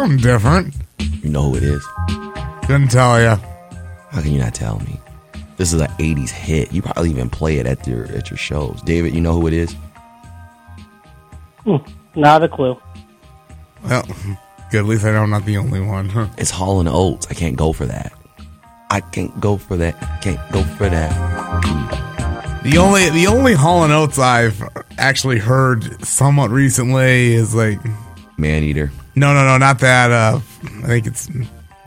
Something different. You know who it is? Couldn't tell you. How can you not tell me? This is an '80s hit. You probably even play it at your at your shows. David, you know who it is? Hmm, not a clue. Well, good. At least I know I'm not the only one. Huh. It's Hall and Oates. I can't go for that. I can't go for that. Can't go for that. The only the only Hall and Oates I've actually heard somewhat recently is like Man Eater. No no no not that. Uh, I think it's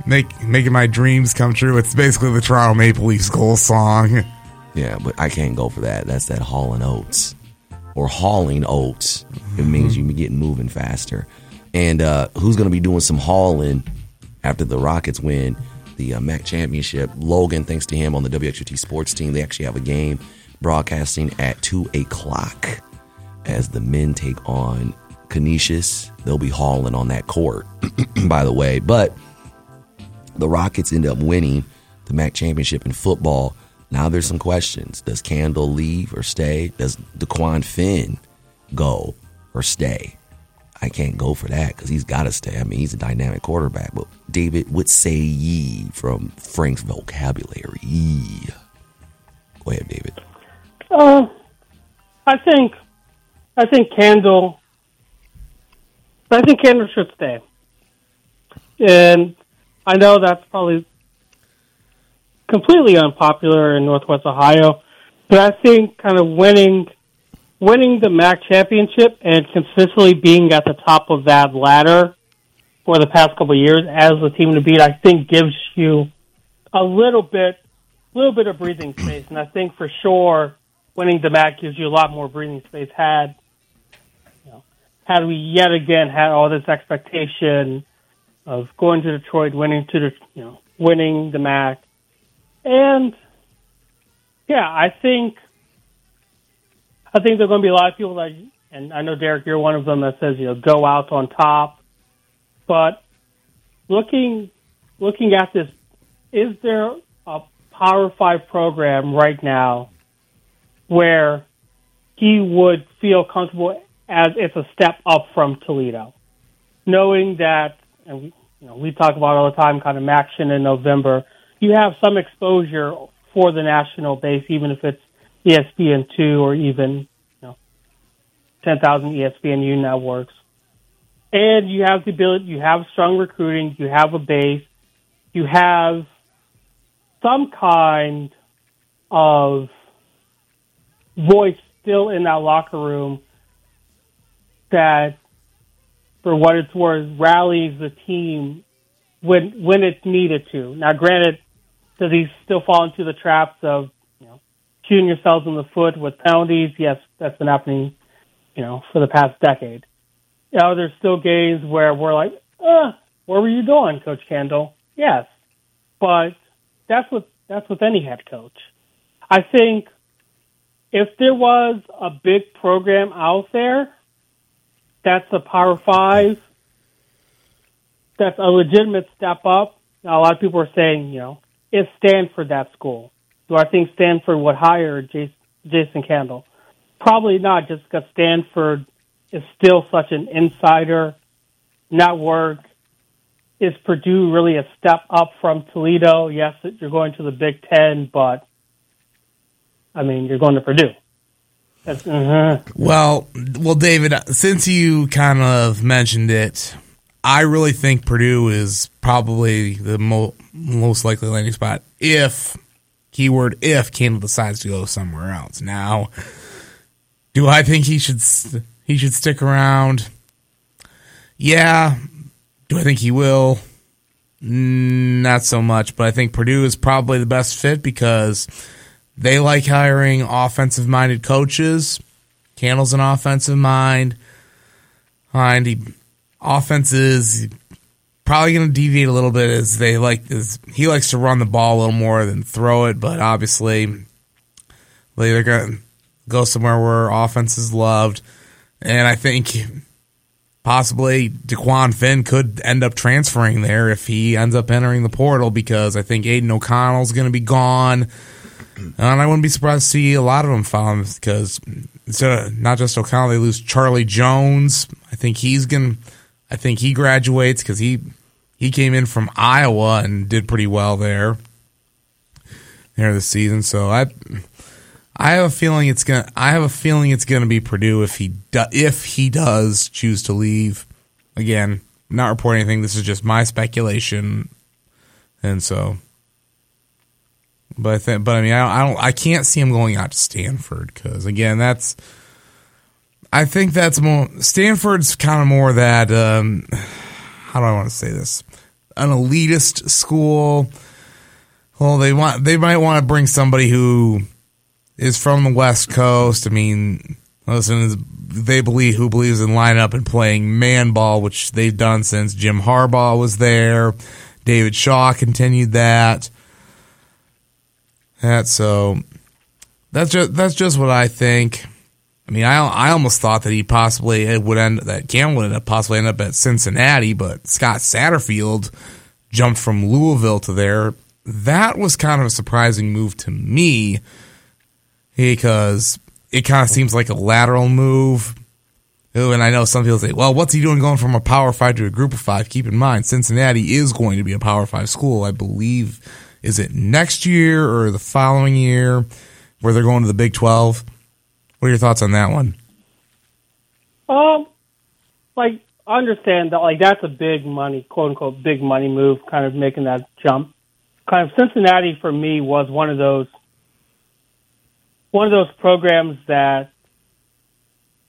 make making my dreams come true. It's basically the Toronto Maple Leafs goal song. Yeah, but I can't go for that. That's that Hall and Oates or hauling oats. It means you be getting moving faster. And uh, who's going to be doing some hauling after the Rockets win the uh, MAC championship? Logan, thanks to him on the WXUT sports team, they actually have a game broadcasting at two o'clock as the men take on Canisius. They'll be hauling on that court, by the way. But the Rockets end up winning the MAC championship in football. Now there's some questions. Does Candle leave or stay? Does DeQuan Finn go or stay? I can't go for that because he's got to stay. I mean, he's a dynamic quarterback. But David, what say ye from Frank's vocabulary? Go ahead, David. Uh, I think, I think Candle. I think Candle should stay, and I know that's probably completely unpopular in Northwest Ohio, but I think kind of winning, winning the MAC championship and consistently being at the top of that ladder for the past couple of years as the team to beat, I think gives you a little bit, a little bit of breathing space, and I think for sure winning the MAC gives you a lot more breathing space. Had had we yet again had all this expectation of going to Detroit, winning to the you know winning the MAC, and yeah, I think I think there's going to be a lot of people that, and I know Derek, you're one of them that says you know go out on top, but looking looking at this, is there a Power Five program right now where he would feel comfortable as it's a step up from Toledo, knowing that, and we, you know, we talk about all the time, kind of action in November. You have some exposure for the national base, even if it's ESPN two or even you know ten thousand E ESPNU networks, and you have the ability. You have strong recruiting. You have a base. You have some kind of voice still in that locker room that, for what it's worth, rallies the team when when it's needed to. Now, granted, does he still fall into the traps of you know shooting yourselves in the foot with penalties? Yes, that's been happening, you know, for the past decade. You know, there's still games where we're like, uh, where were you going, Coach Candle? Yes, but that's what that's with any head coach. I think if there was a big program out there that's a Power Five, that's a legitimate step up. Now, a lot of people are saying, you know, is Stanford that school? Do I think Stanford would hire Jason, Candle? Probably not, just because Stanford is still such an insider network. Is Purdue really a step up from Toledo? Yes, you're going to the Big Ten, but I mean, you're going to Purdue. Uh Well, well, David, since you kind of mentioned it, I really think Purdue is probably the mo- most likely landing spot if keyword if Candle decides to go somewhere else. Now, do I think he should s- he should stick around? Yeah. Do I think he will? Not so much, but I think Purdue is probably the best fit because they like hiring offensive minded coaches. Candle's an offensive mind. Mind he offense is probably going to deviate a little bit as they like as he likes to run the ball a little more than throw it, but obviously they're going to go somewhere where offense is loved. And I think possibly Dequan Finn could end up transferring there if he ends up entering the portal because I think Aidan O'Connell's going to be gone. And I wouldn't be surprised to see a lot of them found because instead of not just O'Connell, they lose Charlie Jones. I think he's going I think he graduates because he, he came in from Iowa and did pretty well there, there this season. So I, I have a feeling it's gonna. I have a feeling it's gonna be Purdue if he do, if he does choose to leave. Again, not reporting anything. This is just my speculation, and so. But I think, but I mean, I don't, I don't, I can't see him going out to Stanford because again, that's. I think that's more Stanford's kind of more that. Um, how do I want to say this? An elitist school. Well, they want they might want to bring somebody who is from the West Coast. I mean, listen, they believe who believes in lineup and playing man ball, which they've done since Jim Harbaugh was there. David Shaw continued that. That so that's just that's just what I think. I mean, I I almost thought that he possibly would end that Campbell would end up possibly end up at Cincinnati, but Scott Satterfield jumped from Louisville to there. That was kind of a surprising move to me because it kind of seems like a lateral move. Ooh, and I know some people say, well, what's he doing going from a power five to a group of five? Keep in mind, Cincinnati is going to be a power five school. I believe, is it next year or the following year where they're going to the Big 12? What are your thoughts on that one? Um, like I understand that like that's a big money, quote unquote, big money move, kind of making that jump. Kind of Cincinnati for me was one of those one of those programs that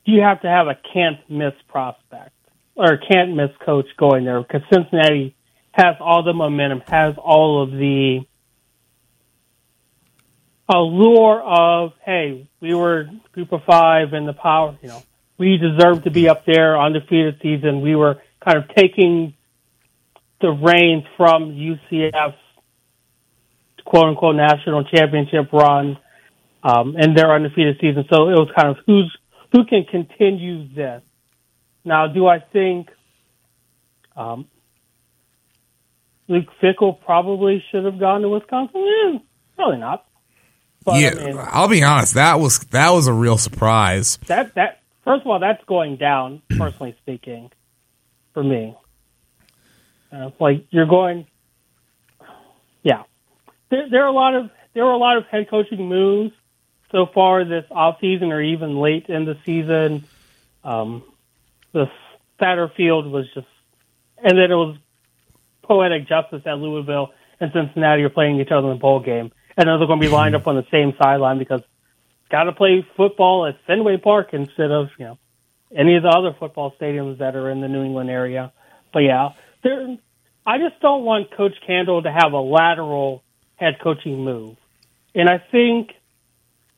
you have to have a can't miss prospect or can't miss coach going there because Cincinnati has all the momentum, has all of the allure of hey, we were group of five in the power, you know, we deserve to be up there undefeated season. We were kind of taking the reins from UCF's quote unquote national championship run um, and their undefeated season. So it was kind of who's who can continue this. Now, do I think um, Luke Fickell probably should have gone to Wisconsin? Eh, probably not. But, yeah, I mean, I'll be honest. That was that was a real surprise. that that first of all, that's going down. Personally speaking, for me, uh, like you're going. Yeah, there, there are a lot of there were a lot of head coaching moves so far this off season or even late in the season. Um, the Satterfield was just, and then it was poetic justice at Louisville and Cincinnati are playing each other in the bowl game, and then they're going to be lined up on the same sideline because got to play football at Fenway Park instead of you know any of the other football stadiums that are in the New England area. But yeah, there. I just don't want Coach Candle to have a lateral head coaching move, and I think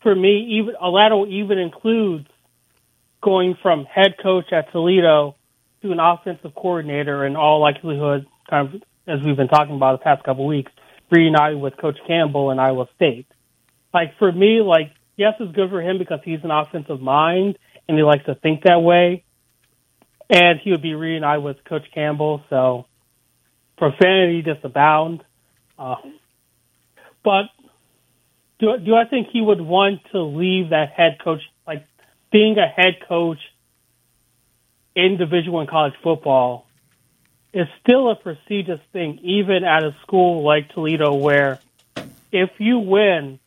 for me, even a lateral even includes going from head coach at Toledo to an offensive coordinator in all likelihood, kind of as we've been talking about the past couple of weeks, reunited with Coach Campbell in Iowa State. Like for me, like yes, it's good for him because he's an offensive mind and he likes to think that way. And he would be reunited with Coach Campbell, so profanity just abound. Uh, but do do I think he would want to leave that head coach like being a head coach in Division One college football is still a prestigious thing, even at a school like Toledo, where if you win,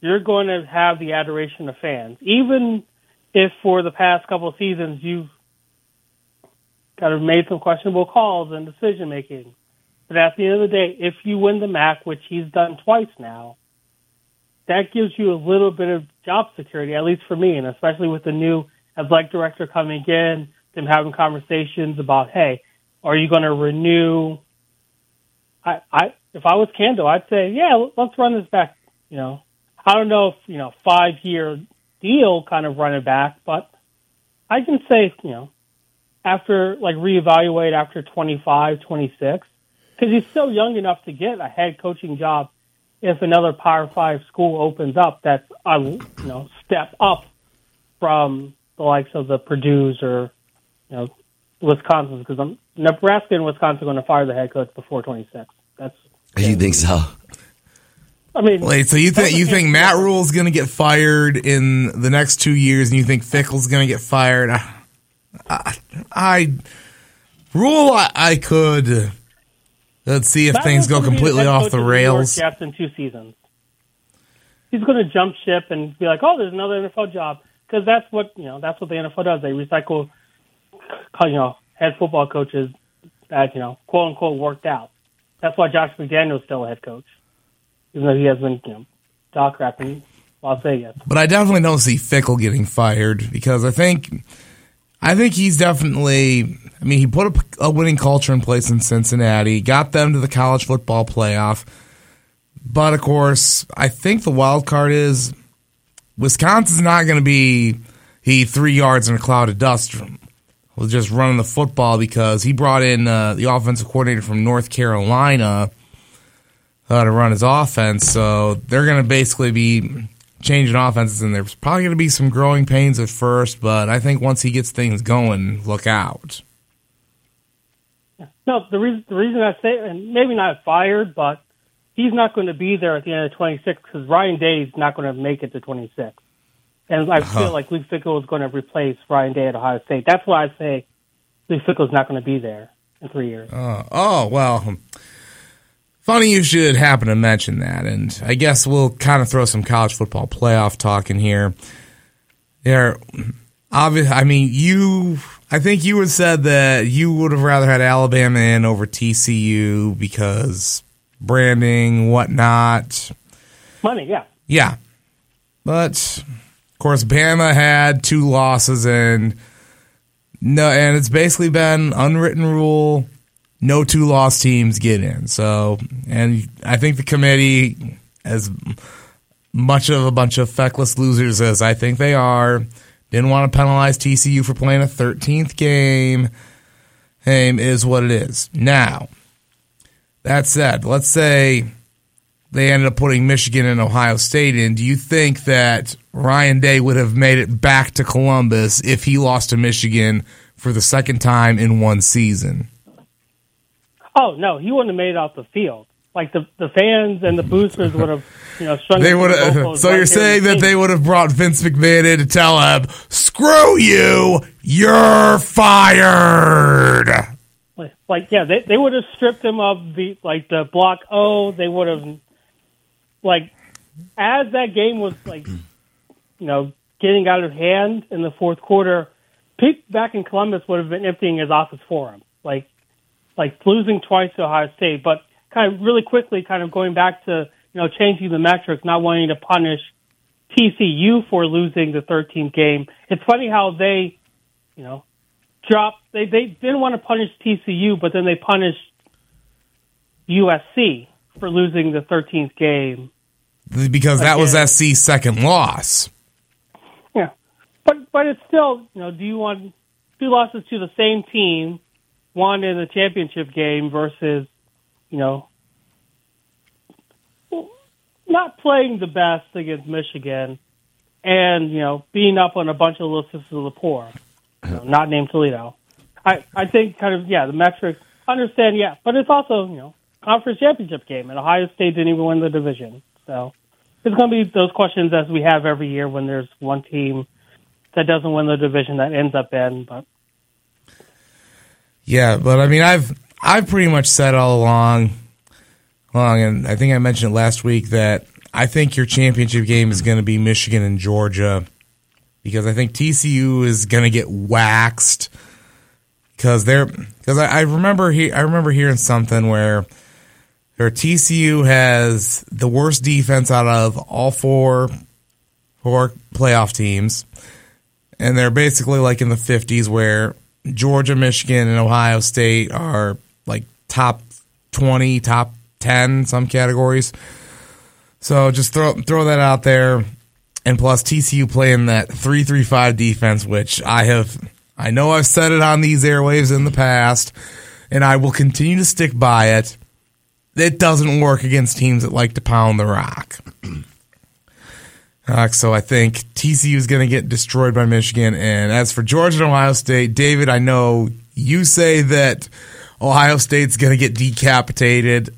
you're going to have the adoration of fans, even if for the past couple of seasons you've kind of made some questionable calls and decision making. But at the end of the day, if you win the MAC, which he's done twice now, that gives you a little bit of job security, at least for me, and especially with the new athletic director coming in, them having conversations about, hey, are you going to renew? I, I, if I was Candle, I'd say, yeah, let's run this back. You know, I don't know if you know five year deal kind of run it back, but I can say, you know, after like reevaluate after 25, 26, because he's still young enough to get a head coaching job if another Power Five school opens up. That's a you know step up from the likes of the Purdue's or you know Wisconsin's because I'm Nebraska and Wisconsin are going to fire the head coach before 26. That's You think so? I mean, Wait, so you think you think Matt Rhule's going to get fired in the next two years, and you think Fickell's going to get fired? I, I, I Rhule, I, I could. Let's see if Matt things go completely head off the of New York rails. Jets in two seasons. He's going to jump ship and be like, "Oh, there's another NFL job," because that's what you know. That's what the NFL does. They recycle, you know, head football coaches that you know, quote unquote, worked out. That's why Josh McDaniels still a head coach, even though he has been you know, doc rap in Las Vegas. But I definitely don't see Fickell getting fired because I think, I think he's definitely. I mean, he put a, a winning culture in place in Cincinnati, got them to the college football playoff. But of course, I think the wild card is Wisconsin's not going to be he three yards in a cloud of dust with just running the football because he brought in uh, the offensive coordinator from North Carolina uh, to run his offense. So they're going to basically be changing offenses, and there's probably going to be some growing pains at first. But I think once he gets things going, look out. No, the reason the reason I say, and maybe not fired, but he's not going to be there at the end of 26 because Ryan Day is not going to make it to 26. And I feel like Luke Fickell is going to replace Ryan Day at Ohio State. That's why I say Luke Fickell is not going to be there in three years. Uh, oh well, funny you should happen to mention that, and I guess we'll kind of throw some college football playoff talk in here. There, obvious. I mean, you. I think you had said that you would have rather had Alabama in over TCU because branding, whatnot. Money, yeah. Yeah. But course Bama had two losses and no and it's basically been unwritten rule no two loss teams get in. So and I think the committee as much of a bunch of feckless losers as I think they are didn't want to penalize TCU for playing a 13th game. Game is what it is. Now, that said, let's say they ended up putting Michigan and Ohio State in. Do you think that Ryan Day would have made it back to Columbus if he lost to Michigan for the second time in one season? Oh no, he wouldn't have made it off the field. Like the the fans and the boosters would have, you know, strung They would have. So right you're saying that they would have brought Vince McMahon in to tell him, "Screw you, you're fired." Like, like yeah, they they would have stripped him of the like the block O. They would have like as that game was like you know getting out of hand in the fourth quarter. Pete back in Columbus would have been emptying his office for him, like like losing twice to Ohio State, but kind of really quickly, kind of going back to you know changing the metrics, not wanting to punish TCU for losing the 13th game. It's funny how they, you know, dropped. They they didn't want to punish TCU, but then they punished USC for losing the 13th game. Because that was. SC's second loss. But but it's still you know, do you want two losses to the same team, one in the championship game versus you know not playing the best against Michigan, and you know being up on a bunch of little sisters of the poor, you know, not named Toledo. I I think kind of yeah the metrics understand yeah, but it's also you know conference championship game, and Ohio State didn't even win the division, so it's going to be those questions as we have every year when there's one team that doesn't win the division that ends up in. But Yeah, but I mean, I've I've pretty much said all along, along, and I think I mentioned it last week that I think your championship game is going to be Michigan and Georgia because I think TCU is going to get waxed because they're because I, I remember he I remember hearing something where their TCU has the worst defense out of all four four playoff teams, and they're basically like in the fifties where Georgia, Michigan, and Ohio State are like top 20, top 10 some categories. So just throw throw that out there. And plus TCU playing that 335 defense which I have I know I've said it on these airwaves in the past and I will continue to stick by it. It doesn't work against teams that like to pound the rock. Uh, so I think TCU is going to get destroyed by Michigan. And as for Georgia and Ohio State, David, I know you say that Ohio State's going to get decapitated.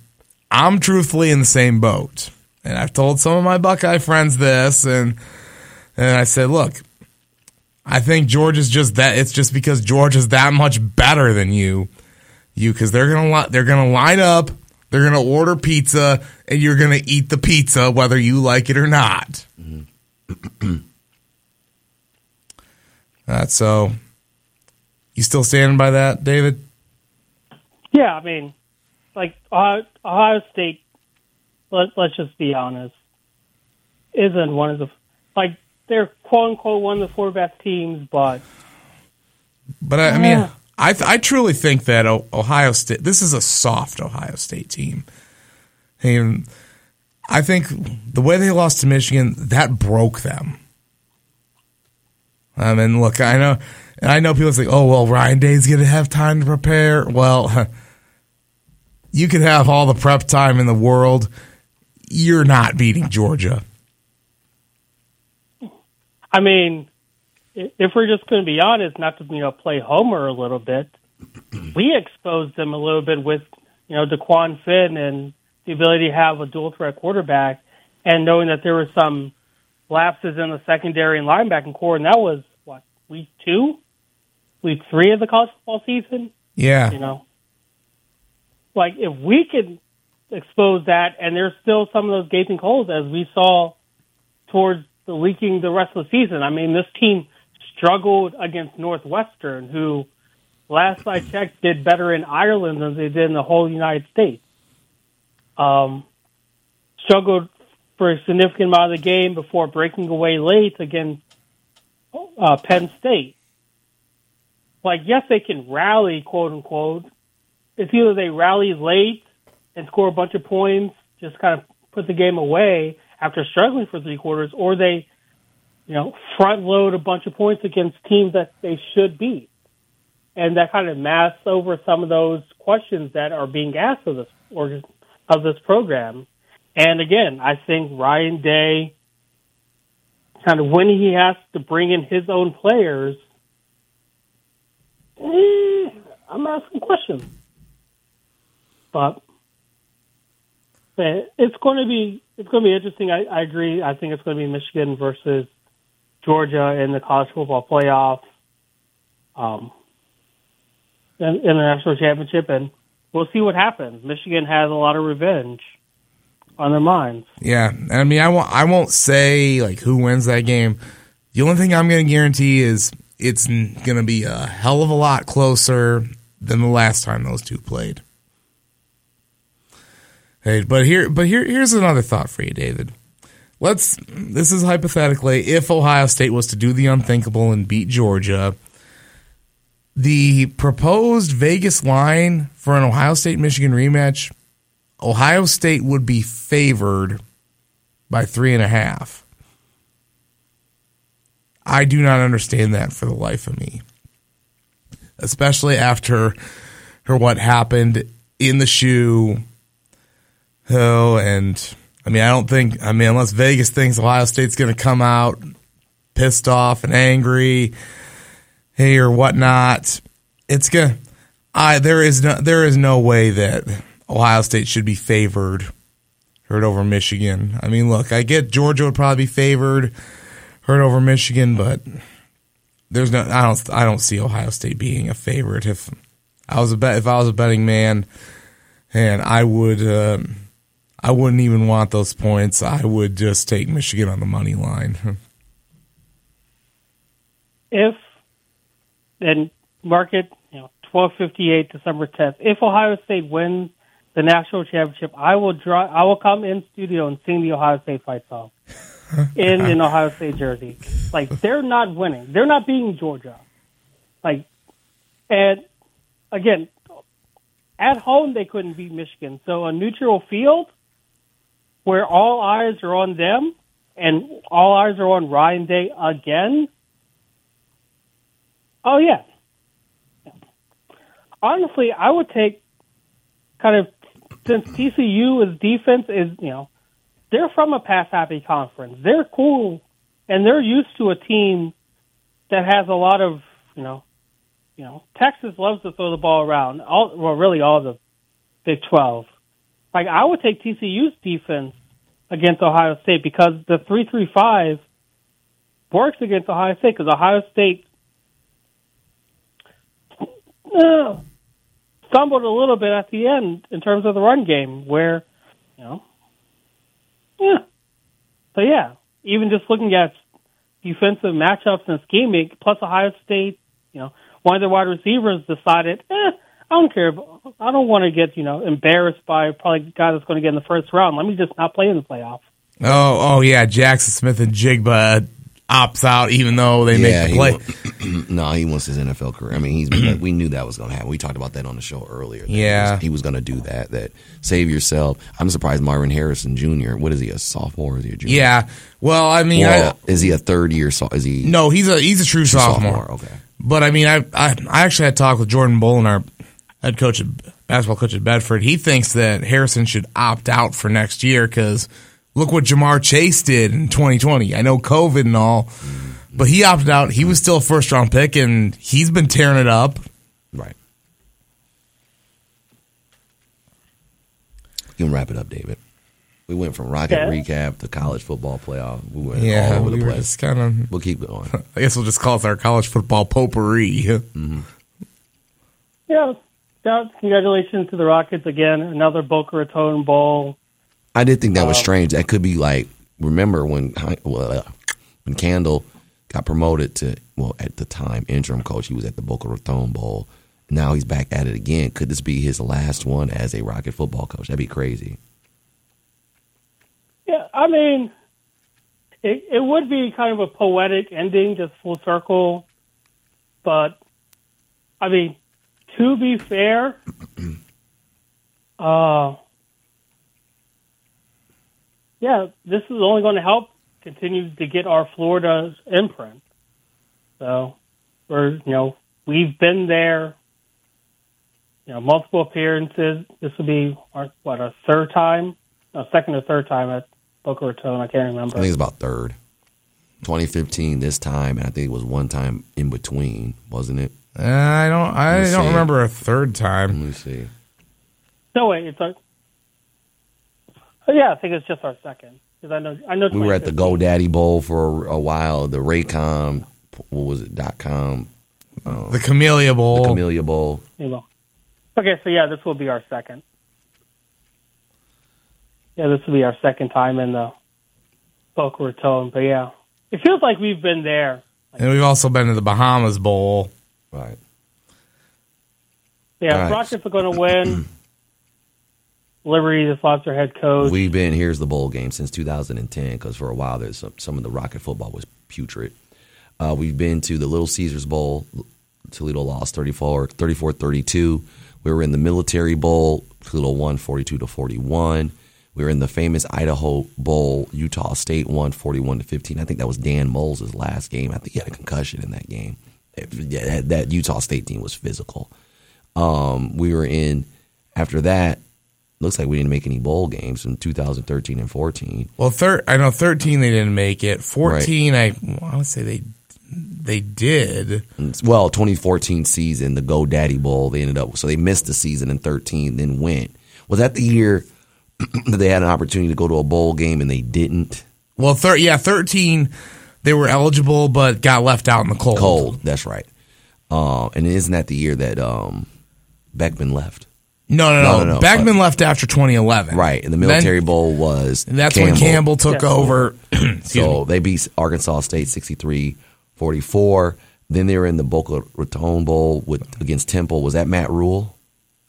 I'm truthfully in the same boat. And I've told some of my Buckeye friends this, and and I said, look, I think Georgia's just that. It's just because Georgia's that much better than you, you because they're gonna they're gonna line up, they're gonna order pizza, and you're gonna eat the pizza whether you like it or not. That's so. You still standing by that, David? Yeah, I mean, like Ohio, Ohio State. Let, let's just be honest. Isn't one of the like they're quote unquote one of the four best teams, but But I, I mean, Yeah. I I truly think that Ohio State. This is a soft Ohio State team. And I think the way they lost to Michigan that broke them. I mean, look, I know, and I know people say, "Oh, well, Ryan Day's going to have time to prepare." Well, you could have all the prep time in the world. You're not beating Georgia. I mean, if we're just going to be honest, not to you know play Homer a little bit, we exposed them a little bit with you know Dequan Finn and the ability to have a dual threat quarterback, and knowing that there were some lapses in the secondary and linebacking core, and that was what week two, week three of the college football season. Yeah, You know, like if we could expose that, and there's still some of those gaping holes as we saw towards the leaking the rest of the season. I mean, this team struggled against Northwestern, who last I checked did better in Ireland than they did in the whole United States. Um, struggled for a significant amount of the game before breaking away late against uh, Penn State. Like, yes, they can rally, quote unquote. It's either they rally late and score a bunch of points, just kind of put the game away after struggling for three quarters, or they, you know, front load a bunch of points against teams that they should beat. And that kind of masks over some of those questions that are being asked of this or of this program. And again, I think Ryan Day, kind of when he has to bring in his own players, eh, I'm asking questions. But but it's going to be it's going to be interesting. I, I agree. I think it's going to be Michigan versus Georgia in the college football playoff, um, the national championship, and we'll see what happens. Michigan has a lot of revenge on their minds. Yeah, I mean, I won't. I won't say like who wins that game. The only thing I'm going to guarantee is it's going to be a hell of a lot closer than the last time those two played. Hey, but here, but here, here's another thought for you, David. Let's. This is hypothetically if Ohio State was to do the unthinkable and beat Georgia. The proposed Vegas line for an Ohio State Michigan rematch Ohio State would be favored by three and a half. I do not understand that for the life of me, especially after her what happened in the shoe. Oh, and I mean, I don't think. I mean, unless Vegas thinks Ohio State's going to come out pissed off and angry, hey or whatnot, it's gonna. I there is no there is no way that Ohio State should be favored hurt over Michigan. I mean, look, I get Georgia would probably be favored hurt over Michigan, but there's no I don't I don't see Ohio State being a favorite. If I was a bet if I was a betting man, and I would um, I wouldn't even want those points. I would just take Michigan on the money line. If then market you know twelve fifty eight December tenth. If Ohio State wins the national championship, I will draw. I will come in studio and sing the Ohio State fight song in an Ohio State jersey. Like they're not winning. They're not beating Georgia. Like And again, at home they couldn't beat Michigan. So a neutral field where all eyes are on them and all eyes are on Ryan Day again. Oh yeah. Honestly, I would take kind of since TCU is defense is you know they're from a pass happy conference. They're cool and they're used to a team that has a lot of you know you know Texas loves to throw the ball around. All well, really all the Big Twelve. Like I would take TCU's defense against Ohio State because the three three five works against Ohio State because Ohio State uh, stumbled a little bit at the end in terms of the run game, where you know, yeah. So yeah, even just looking at defensive matchups and scheming, plus Ohio State, you know, one of the wide receivers decided, eh, I don't care. I don't want to get you know embarrassed by probably a guy that's going to get in the first round. Let me just not play in the playoffs. Oh, oh yeah, Jaxon Smith-Njigba uh, opts out even though they Yeah, make the play. wa- no, he wants his NFL career. I mean, he's been, we knew that was going to happen. We talked about that on the show earlier. that he Yeah. was- he was, going to do that. That save yourself. I'm surprised Marvin Harrison Jr. What is he? A sophomore? Or is he a junior? yeah. Well, I mean, Well, I, is he a third year? So, is he no, he's a he's a true sophomore. Okay. But I mean, I, I I actually had talked with Jordan Bolin, our head coach, at, basketball coach at Bedford. He thinks that Harrison should opt out for next year because look what Ja'Marr Chase did in 2020. I know COVID and all, but he opted out. He was still a first round pick, and he's been tearing it up. Right. You can wrap it up, David. We went from rocket Yeah. recap to college football playoff. We went Yeah, all over we the were place. kind of. We'll keep going. I guess we'll just call it our college football potpourri. Mm-hmm. Yeah, yeah, congratulations to the Rockets again. Another Boca Raton Bowl. I did think that was strange. That could be like remember when well, uh, when Candle got promoted to well at the time interim coach. He was at the Boca Raton Bowl. Now he's back at it again. Could this be his last one as a Rocket football coach? That'd be crazy. Yeah, I mean, it, it would be kind of a poetic ending, just full circle. But, I mean, to be fair, uh, yeah, this is only going to help continue to get our Florida's imprint. So, we're, you know, we've been there, you know, multiple appearances. This will be our, what, our third time? No, second or third time at Boca Raton. I can't remember. I think it's about third. 2015 this time, and I think it was one time in between, wasn't it? Uh, I don't. I Let's don't see. remember a third time. Let time. me see. No, way. it's our. Oh, yeah, I think it's just our second because I know I know. We were at the 2015. GoDaddy Bowl for a, a while. The Raycom, what was it? Dot com, The Camellia the Bowl. Camellia Bowl. Okay, so yeah, this will be our second. Yeah, this will be our second time in the Boca Raton. But yeah, it feels like we've been there. and we've also been to the Bahamas Bowl. Right. Yeah, right. Rockets are going to win. Liberty just lost their head coach. We've been here's the bowl game since 2010 because for a while there's some, some of the Rocket football was putrid. Uh, we've been to the Little Caesars Bowl. Toledo lost 34 32. We were in the Military Bowl. Toledo won 42 to 41. We were in the famous Idaho Bowl. Utah State won 41 to 15. I think that was Dan Moles' last game. I think he had a concussion in that game. Yeah, that- that Utah State team was physical. Um, we were in after that. Looks like we didn't make any bowl games in 2013 and 14. Well, thir- I know thirteen they didn't make it. Fourteen, I I would say they they did. Well, 2014 season, the Go Daddy Bowl, they ended up so they missed the season in 13, then went. Was that the year that they had an opportunity to go to a bowl game and they didn't? Well, thir- yeah, thirteen they were eligible but got left out in the cold. Cold, that's right. Uh, and isn't that the year that um, Beckman left? No, no, No, no. no, no. Beckman left after 2011. Right, and the Then- Military Bowl was and that's when Campbell took Yeah. over. So me. they beat Arkansas State 63-44. Then they were in the Boca Raton Bowl with against Temple. Was that Matt Rhule?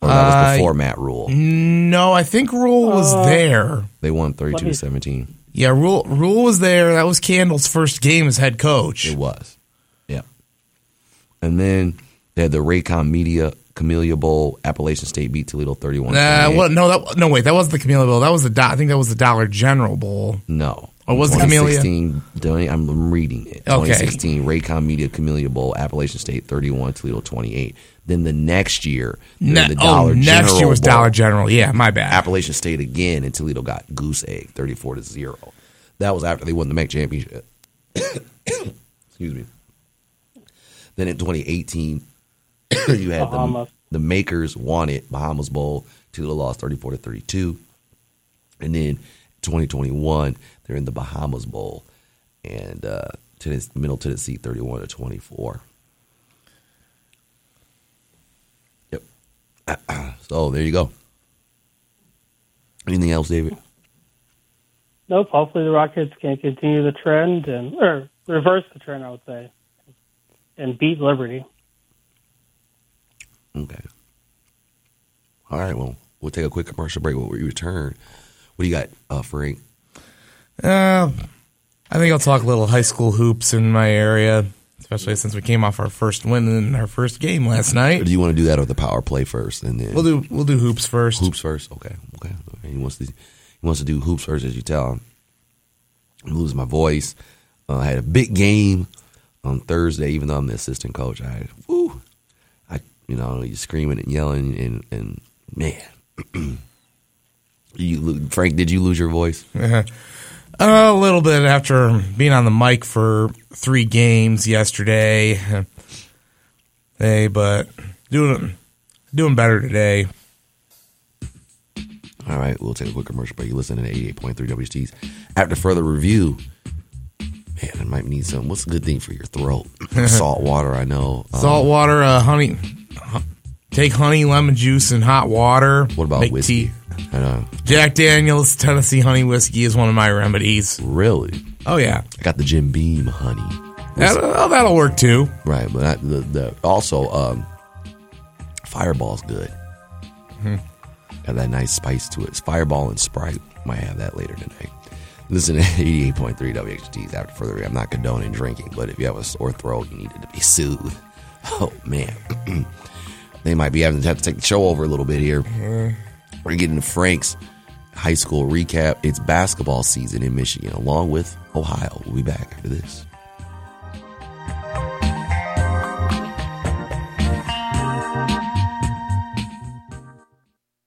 Or that was Uh, before Matt Rhule? No, I think Rhule was Uh, there. They won 32 Let to me- 17. Yeah, Rhule Rhule was there. That was Candle's first game as head coach. It was. Yeah. And then They had the Raycom Media Camellia Bowl. Appalachian State beat Toledo 31 Uh, what? No, that no. Wait, that wasn't the Camellia Bowl. That was the. I think that was the Dollar General Bowl. No. Oh, was the Camellia? 2016, Don't- I'm reading it. Okay. 2016 Raycom Media Camellia Bowl, Appalachian State 31, Toledo 28. Then the next year, Ne- the oh, Dollar next year was Bowl. Dollar General. Yeah, my bad. Appalachian State again, and Toledo got goose egg, 34 to 0. That was after they won the MAC championship. Excuse me. Then in 2018, you had the, the Makers won it, Bahamas Bowl. Toledo lost 34 to 32. And then 2021, they're in the Bahamas Bowl, and uh, Tennessee, Middle Tennessee 31 to 24. Yep. so there you go. Anything else, David? Nope. Hopefully, the Rockets can continue the trend and or reverse the trend. I would say, and beat Liberty. Okay. All right. Well, we'll take a quick commercial break. When we return, what do you got, uh, Frank? Uh, I think I'll talk a little high school hoops in my area, especially since we came off our first win in our first game last Or night. do you want to do that or the power play first, and then We'll do we'll do hoops first. hoops first? Okay. Okay. He wants to. He wants to do hoops first, as you tell him. I'm losing my voice. Uh, I had a big game on Thursday, even though I'm the assistant coach. I, had, woo, I, you know, you screaming and yelling, and and man, you, Frank, did you lose your voice? A little bit after being on the mic for three games yesterday. Hey, but doing doing better today. All right, we'll take a quick commercial break. You listen to 88.3 WXUTs. After further review, man, I might need some. What's a good thing for your throat? Salt water, I know. Um, Salt water, uh, honey. Take honey, lemon juice, and hot water. What about whiskey? tea. I know. Jack Daniels Tennessee honey whiskey is one of my remedies. Really? Oh yeah, I got the Jim Beam honey. that, oh, that'll work too. Right, but I, the, the also um, Fireball's good. Got that nice spice to it. Fireball and Sprite might have that later tonight. Listen to 88.3 WXUTs after further. I'm not condoning drinking, but if you have a sore throat, you need it to be soothed. Oh man, they might be having to have to take the show over a little bit here. We're getting Frank's high school recap. It's basketball season in Michigan, along with Ohio. We'll be back after this.